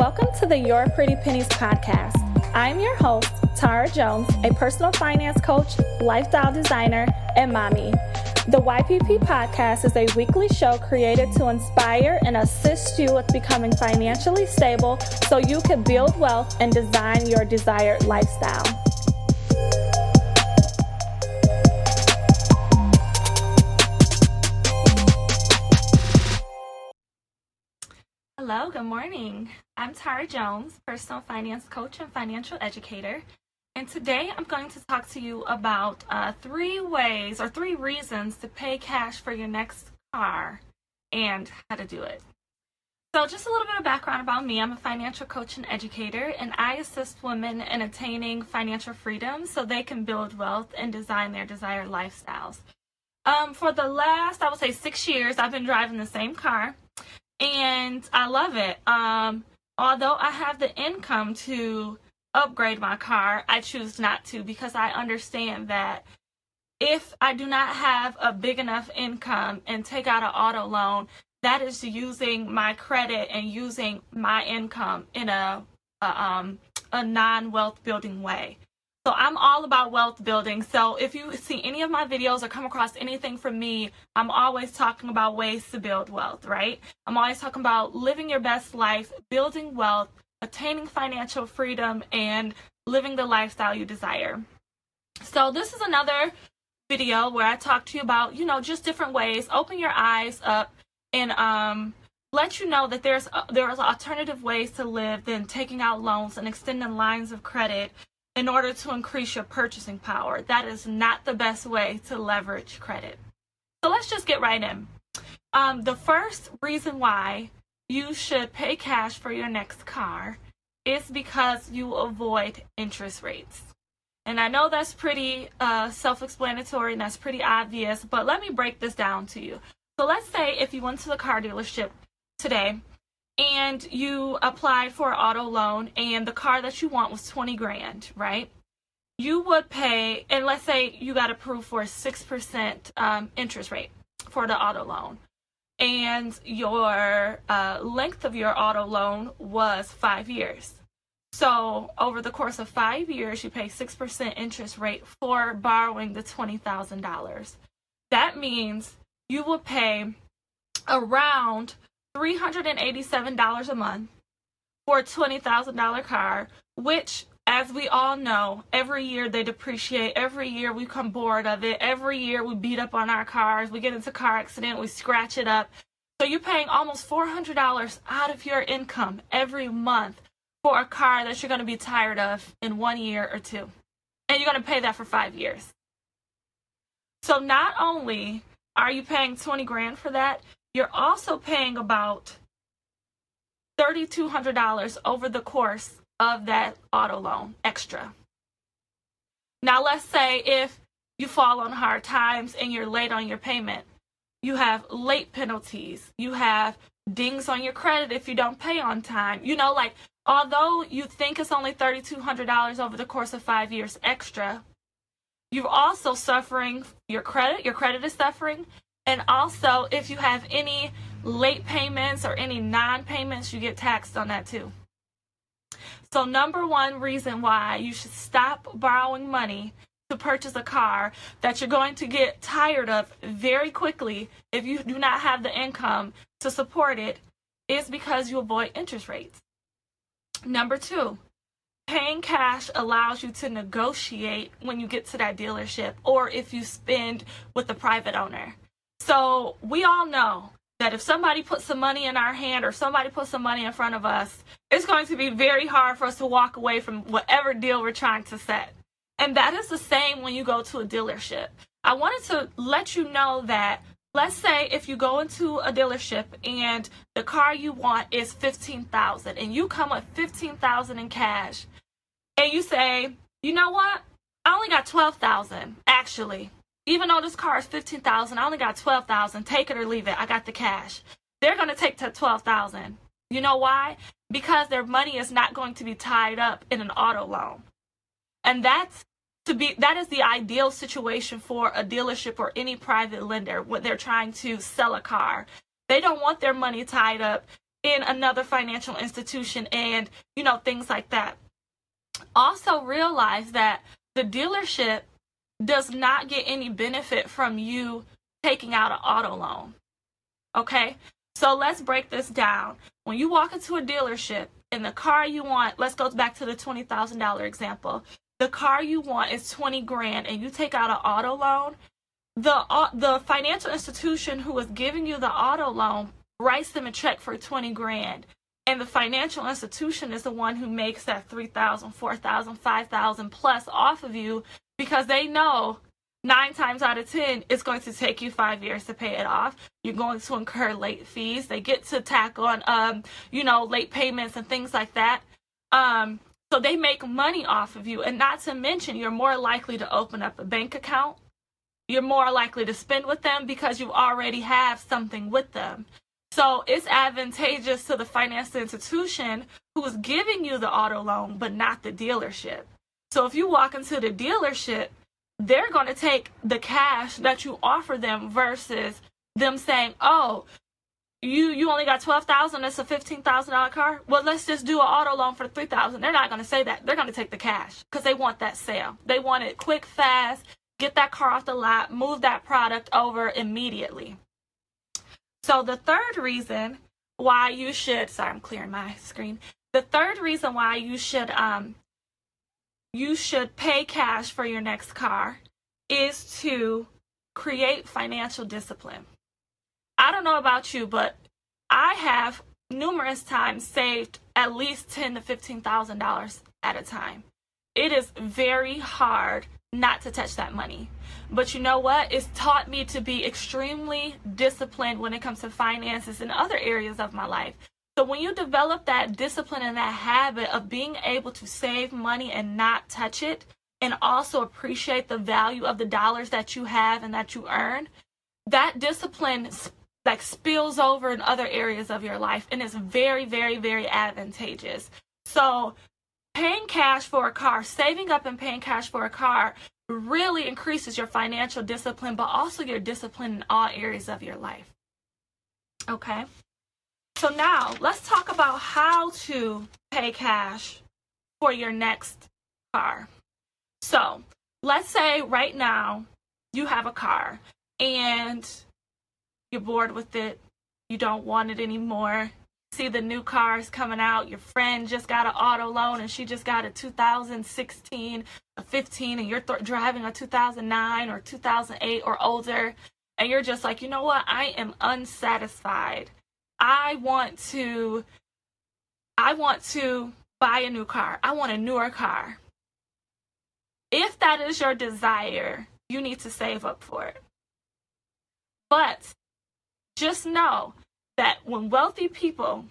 Welcome to the Your Pretty Pennies podcast. I'm your host, Tara Jones, a personal finance coach, lifestyle designer, and mommy. The YPP podcast is a weekly show created to inspire and assist you with becoming financially stable so you can build wealth and design your desired lifestyle. Hello, good morning. I'm Tara Jones, personal finance coach and financial educator. And today I'm going to talk to you about uh, three ways or three reasons to pay cash for your next car and how to do it. So, just a little bit of background about me I'm a financial coach and educator, and I assist women in attaining financial freedom so they can build wealth and design their desired lifestyles. Um, for the last, I would say, six years, I've been driving the same car and I love it. Um, although I have the income to upgrade my car, I choose not to because I understand that if I do not have a big enough income and take out an auto loan, that is using my credit and using my income in a, a um a non wealth building way. So I'm all about wealth building. So if you see any of my videos or come across anything from me, I'm always talking about ways to build wealth, right? I'm always talking about living your best life, building wealth, attaining financial freedom, and living the lifestyle you desire. So this is another video where I talk to you about, you know, just different ways, open your eyes up and um let you know that there's uh, there's alternative ways to live than taking out loans and extending lines of credit in order to increase your purchasing power. That is not the best way to leverage credit. So let's just get right in. Um, the first reason why you should pay cash for your next car is because you avoid interest rates. And I know that's pretty uh, self explanatory and that's pretty obvious, but let me break this down to you. So let's say if you went to the car dealership today and you applied for an auto loan and the car that you want was 20 grand, right? You would pay, and let's say you got approved for a 6% um, interest rate for the auto loan. And your uh, length of your auto loan was five years. So, over the course of five years, you pay 6% interest rate for borrowing the $20,000. That means you will pay around $387 a month for a $20,000 car, which, as we all know, every year they depreciate. Every year we come bored of it. Every year we beat up on our cars. We get into car accident. We scratch it up. So you're paying almost $400 out of your income every month for a car that you're going to be tired of in one year or two. And you're going to pay that for five years. So not only are you paying 20 grand for that, you're also paying about $3,200 over the course of that auto loan extra. Now, let's say if you fall on hard times and you're late on your payment, you have late penalties, you have dings on your credit if you don't pay on time. You know, like, although you think it's only $3,200 over the course of five years extra, you're also suffering your credit, your credit is suffering, and also, if you have any late payments or any non payments, you get taxed on that too. So, number one reason why you should stop borrowing money to purchase a car that you're going to get tired of very quickly if you do not have the income to support it is because you avoid interest rates. Number two, paying cash allows you to negotiate when you get to that dealership or if you spend with the private owner. So we all know that if somebody puts some money in our hand or somebody puts some money in front of us, it's going to be very hard for us to walk away from whatever deal we're trying to set. And that is the same when you go to a dealership. I wanted to let you know that let's say if you go into a dealership and the car you want is 15,000 and you come with 15,000 in cash and you say, "You know what? I only got 12,000 actually." Even though this car is 15000 I only got 12000 Take it or leave it. I got the cash. They're going to take to 12000 You know why? Because their money is not going to be tied up in an auto loan. And that's to be that is the ideal situation for a dealership or any private lender when they're trying to sell a car. They don't want their money tied up in another financial institution and, you know, things like that. Also realize that the dealership does not get any benefit from you taking out an auto loan. Okay? So let's break this down. When you walk into a dealership and the car you want, let's go back to the $20,000 example. The car you want is 20 grand and you take out an auto loan, the uh, the financial institution who is giving you the auto loan writes them a check for 20 grand and the financial institution is the one who makes that 3000 4000 5000 plus off of you because they know nine times out of ten it's going to take you five years to pay it off. You're going to incur late fees. They get to tack on um you know late payments and things like that. Um so they make money off of you. And not to mention you're more likely to open up a bank account. You're more likely to spend with them because you already have something with them. So it's advantageous to the financial institution who's giving you the auto loan but not the dealership so if you walk into the dealership they're going to take the cash that you offer them versus them saying, "Oh, you you only got twelve thousand. It's a fifteen thousand dollar car. Well, let's just do an auto loan for three thousand. They're not going to say that. They're going to take the cash because they want that sale. They want it quick, fast. Get that car off the lot. Move that product over immediately. So the third reason why you should sorry, I'm clearing my screen. The third reason why you should um you should pay cash for your next car is to create financial discipline. I don't know about you, but I have numerous times saved at least ten to fifteen thousand dollars at a time. It is very hard not to touch that money. But you know what? It's taught me to be extremely disciplined when it comes to finances and other areas of my life. So when you develop that discipline and that habit of being able to save money and not touch it, and also appreciate the value of the dollars that you have and that you earn, that discipline like spills over in other areas of your life and is very, very, very advantageous. So paying cash for a car, saving up and paying cash for a car really increases your financial discipline, but also your discipline in all areas of your life. Okay. So now let's talk about how to pay cash for your next car. So let's say right now you have a car and you're bored with it, you don't want it anymore. See the new cars coming out. Your friend just got an auto loan and she just got a 2016, a 15, and you're th- driving a 2009 or 2008 or older. And you're just like, you know what? I am unsatisfied I want to I want to buy a new car. I want a newer car. If that is your desire, you need to save up for it. But just know that when wealthy people,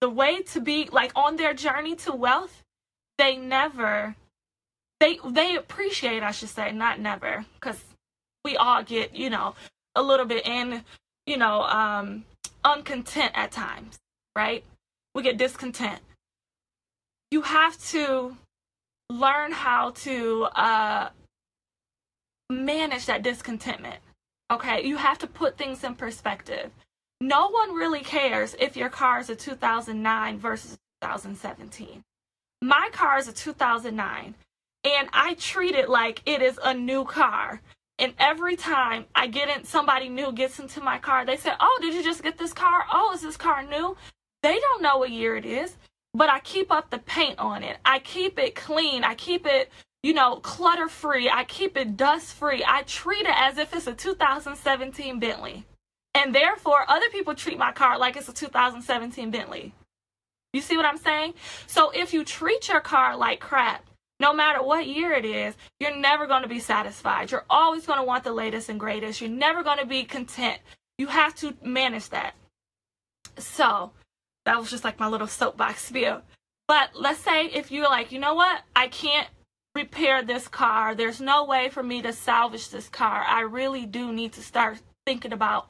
the way to be like on their journey to wealth, they never they they appreciate, I should say, not never, because we all get, you know, a little bit in, you know, um, uncontent at times, right? We get discontent. You have to learn how to uh, manage that discontentment. Okay, you have to put things in perspective. No one really cares if your car is a 2009 versus 2017. My car is a 2009, and I treat it like it is a new car. And every time I get in, somebody new gets into my car, they say, Oh, did you just get this car? Oh, is this car new? They don't know what year it is, but I keep up the paint on it. I keep it clean. I keep it, you know, clutter free. I keep it dust free. I treat it as if it's a 2017 Bentley. And therefore, other people treat my car like it's a 2017 Bentley. You see what I'm saying? So if you treat your car like crap, no matter what year it is, you're never going to be satisfied. You're always going to want the latest and greatest. You're never going to be content. You have to manage that. So, that was just like my little soapbox spiel. But let's say if you're like, you know what, I can't repair this car. There's no way for me to salvage this car. I really do need to start thinking about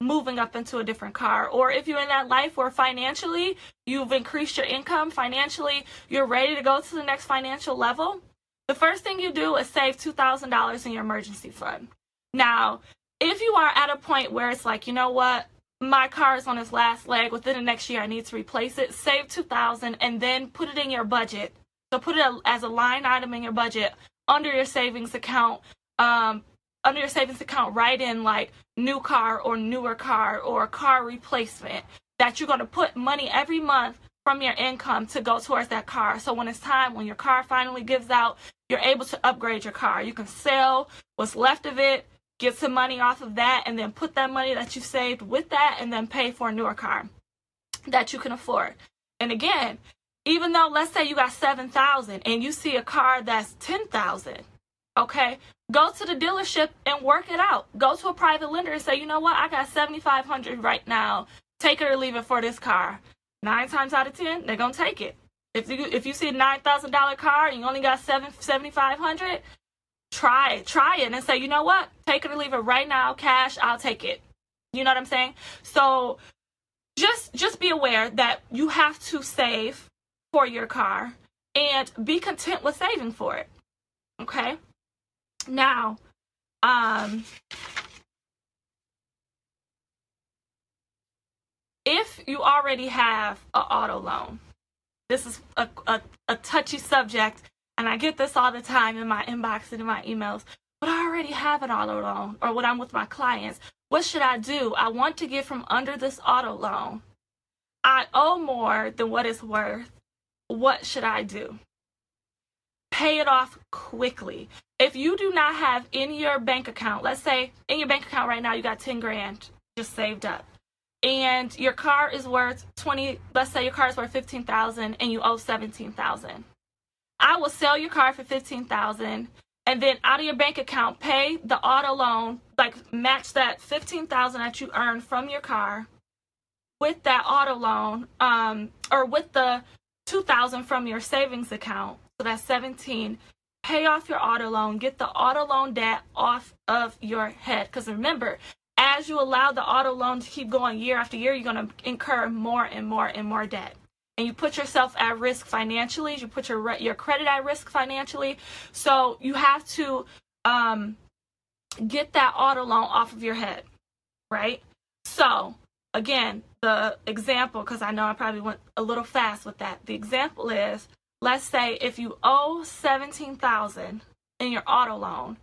moving up into a different car. Or if you're in that life where financially you've increased your income, financially you're ready to go to the next financial level, the first thing you do is save $2,000 in your emergency fund. Now, if you are at a point where it's like, you know what, my car is on its last leg. Within the next year, I need to replace it. Save 2000 and then put it in your budget. So put it as a line item in your budget under your savings account. Um, under your savings account, write in like new car or newer car or car replacement that you're going to put money every month from your income to go towards that car. So when it's time, when your car finally gives out, you're able to upgrade your car. You can sell what's left of it, get some money off of that, and then put that money that you saved with that and then pay for a newer car that you can afford. And again, even though let's say you got 7,000 and you see a car that's 10,000, okay? Go to the dealership and work it out. Go to a private lender and say, "You know what? I got 7,500 right now. Take it or leave it for this car." 9 times out of 10, they're going to take it. If you if you see a $9,000 car and you only got 7 7500, try it. Try it and say, "You know what? Take it or leave it right now. Cash, I'll take it." You know what I'm saying? So just just be aware that you have to save for your car and be content with saving for it. Okay? Now, um if you already have an auto loan, this is a, a, a, touchy subject, and I get this all the time in my inbox and in my emails. But I already have an auto loan, or when I'm with my clients, what should I do? I want to get from under this auto loan. I owe more than what it's worth. What should I do? Pay it off quickly. If you do not have in your bank account, let's say in your bank account right now you got 10 grand just saved up and your car is worth 20 let's say your car is worth 15,000 and you owe 17,000 I will sell your car for 15,000 and then out of your bank account pay the auto loan like match that 15,000 that you earned from your car with that auto loan um or with the 2,000 from your savings account so that's 17 pay off your auto loan get the auto loan debt off of your head because remember as you allow the auto loan to keep going year after year, you're going to incur more and more and more debt. And you put yourself at risk financially. You put your your credit at risk financially. So you have to um, get that auto loan off of your head, right? So again, the example, because I know I probably went a little fast with that. The example is, let's say if you owe seventeen thousand in your auto loan,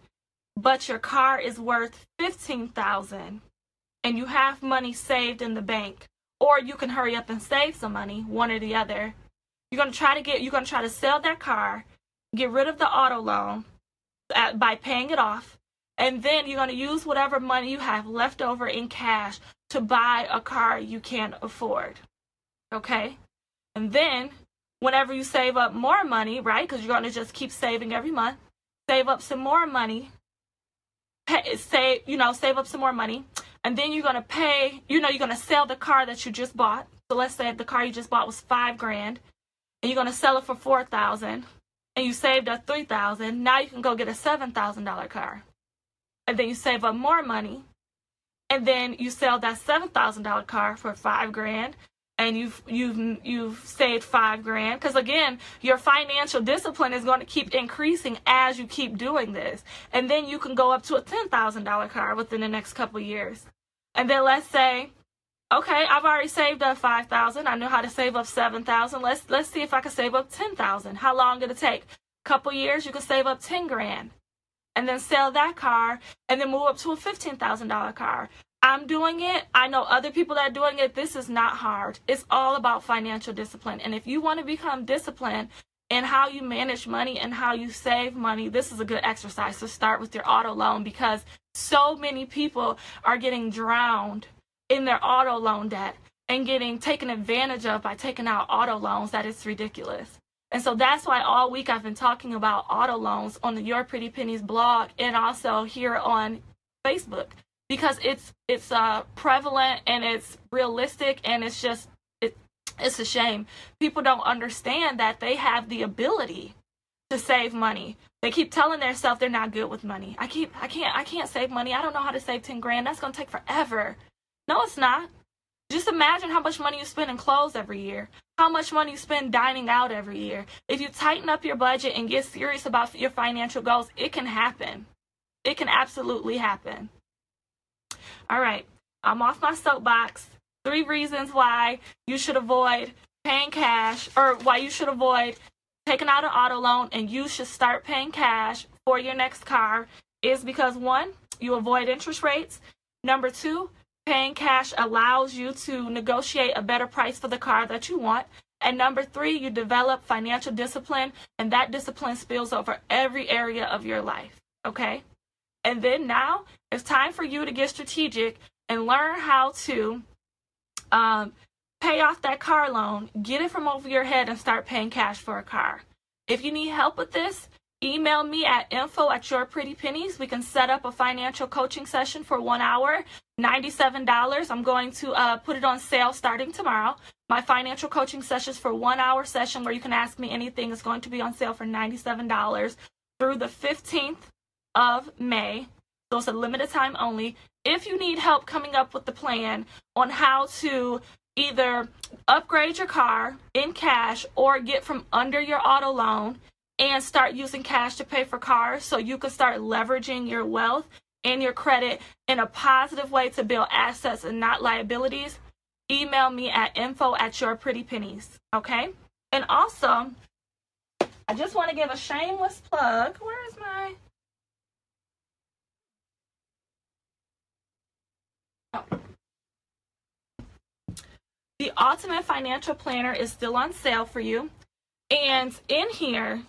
but your car is worth 15,000 and you have money saved in the bank or you can hurry up and save some money, one or the other. You're going to try to get you're going to try to sell that car, get rid of the auto loan at, by paying it off, and then you're going to use whatever money you have left over in cash to buy a car you can't afford. Okay? And then whenever you save up more money, right? Cuz you're going to just keep saving every month, save up some more money pay, save, you know, save up some more money, and then you're gonna pay. You know, you're gonna sell the car that you just bought. So let's say the car you just bought was five grand, and you're gonna sell it for four thousand, and you saved up three thousand. Now you can go get a seven thousand dollar car, and then you save up more money, and then you sell that seven thousand dollar car for five grand, and you've you've you've saved five grand. Because again your financial discipline is going to keep increasing as you keep doing this. And then you can go up to a $10000 car within the next couple years. And then let's say okay i've already saved up 5000 i know how to save up 7000 let's let's see if i can save up 10000 how long did it take? Couple years you can save up 10 grand and then sell that car and then move up to a $15000 car I'm doing it. I know other people that are doing it. This is not hard. It's all about financial discipline. And if you want to become disciplined in how you manage money and how you save money, this is a good exercise to start with your auto loan because so many people are getting drowned in their auto loan debt and getting taken advantage of by taking out auto loans that is ridiculous. And so that's why all week I've been talking about auto loans on the Your Pretty Pennies blog and also here on Facebook because it's it's uh prevalent and it's realistic and it's just it it's a shame. People don't understand that they have the ability to save money. They keep telling themselves they're not good with money. I keep i can't i can't save money. I don't know how to save 10 grand. That's going to take forever. No it's not just imagine how much money you spend in clothes every year how much money you spend dining out every year if you tighten up your budget and get serious about your financial goals it can happen it can absolutely happen all right. I'm off my soapbox. Three reasons why you should avoid paying cash or why you should avoid taking out an auto loan and you should start paying cash for your next car is because one, you avoid interest rates. Number two, paying cash allows you to negotiate a better price for the car that you want. And number three, you develop financial discipline, and that discipline spills over every area of your life. Okay? And then now it's time for you to get strategic and learn how to um, pay off that car loan, get it from over your head, and start paying cash for a car. If you need help with this, email me at info at your pretty pennies. We can set up a financial coaching session for one hour, $97. I'm going to uh, put it on sale starting tomorrow. My financial coaching sessions for one hour session where you can ask me anything is going to be on sale for $97 through the 15th of May. So it's a limited time only. If you need help coming up with the plan on how to either upgrade your car in cash or get from under your auto loan and start using cash to pay for cars so you can start leveraging your wealth and your credit in a positive way to build assets and not liabilities, email me at info at your pretty pennies. Okay? And also, I just want to give a shameless plug. Where is my oh. The Ultimate Financial Planner is still on sale for you. And in here,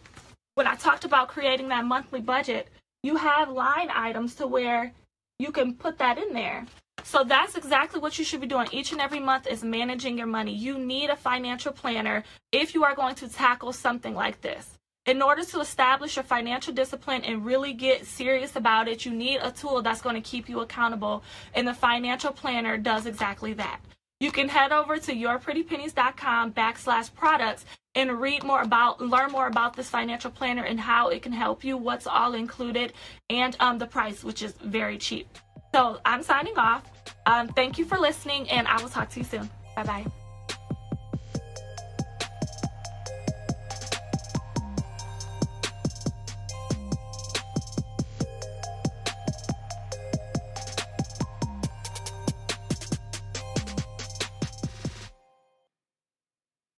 when I talked about creating that monthly budget, you have line items to where you can put that in there. So that's exactly what you should be doing each and every month is managing your money. You need a financial planner if you are going to tackle something like this. In order to establish your financial discipline and really get serious about it, you need a tool that's going to keep you accountable. And the financial planner does exactly that. You can head over to yourprettypennies.com backslash products and read more about, learn more about this financial planner and how it can help you, what's all included, and um, the price, which is very cheap. So I'm signing off. Um, thank you for listening, and I will talk to you soon. Bye bye.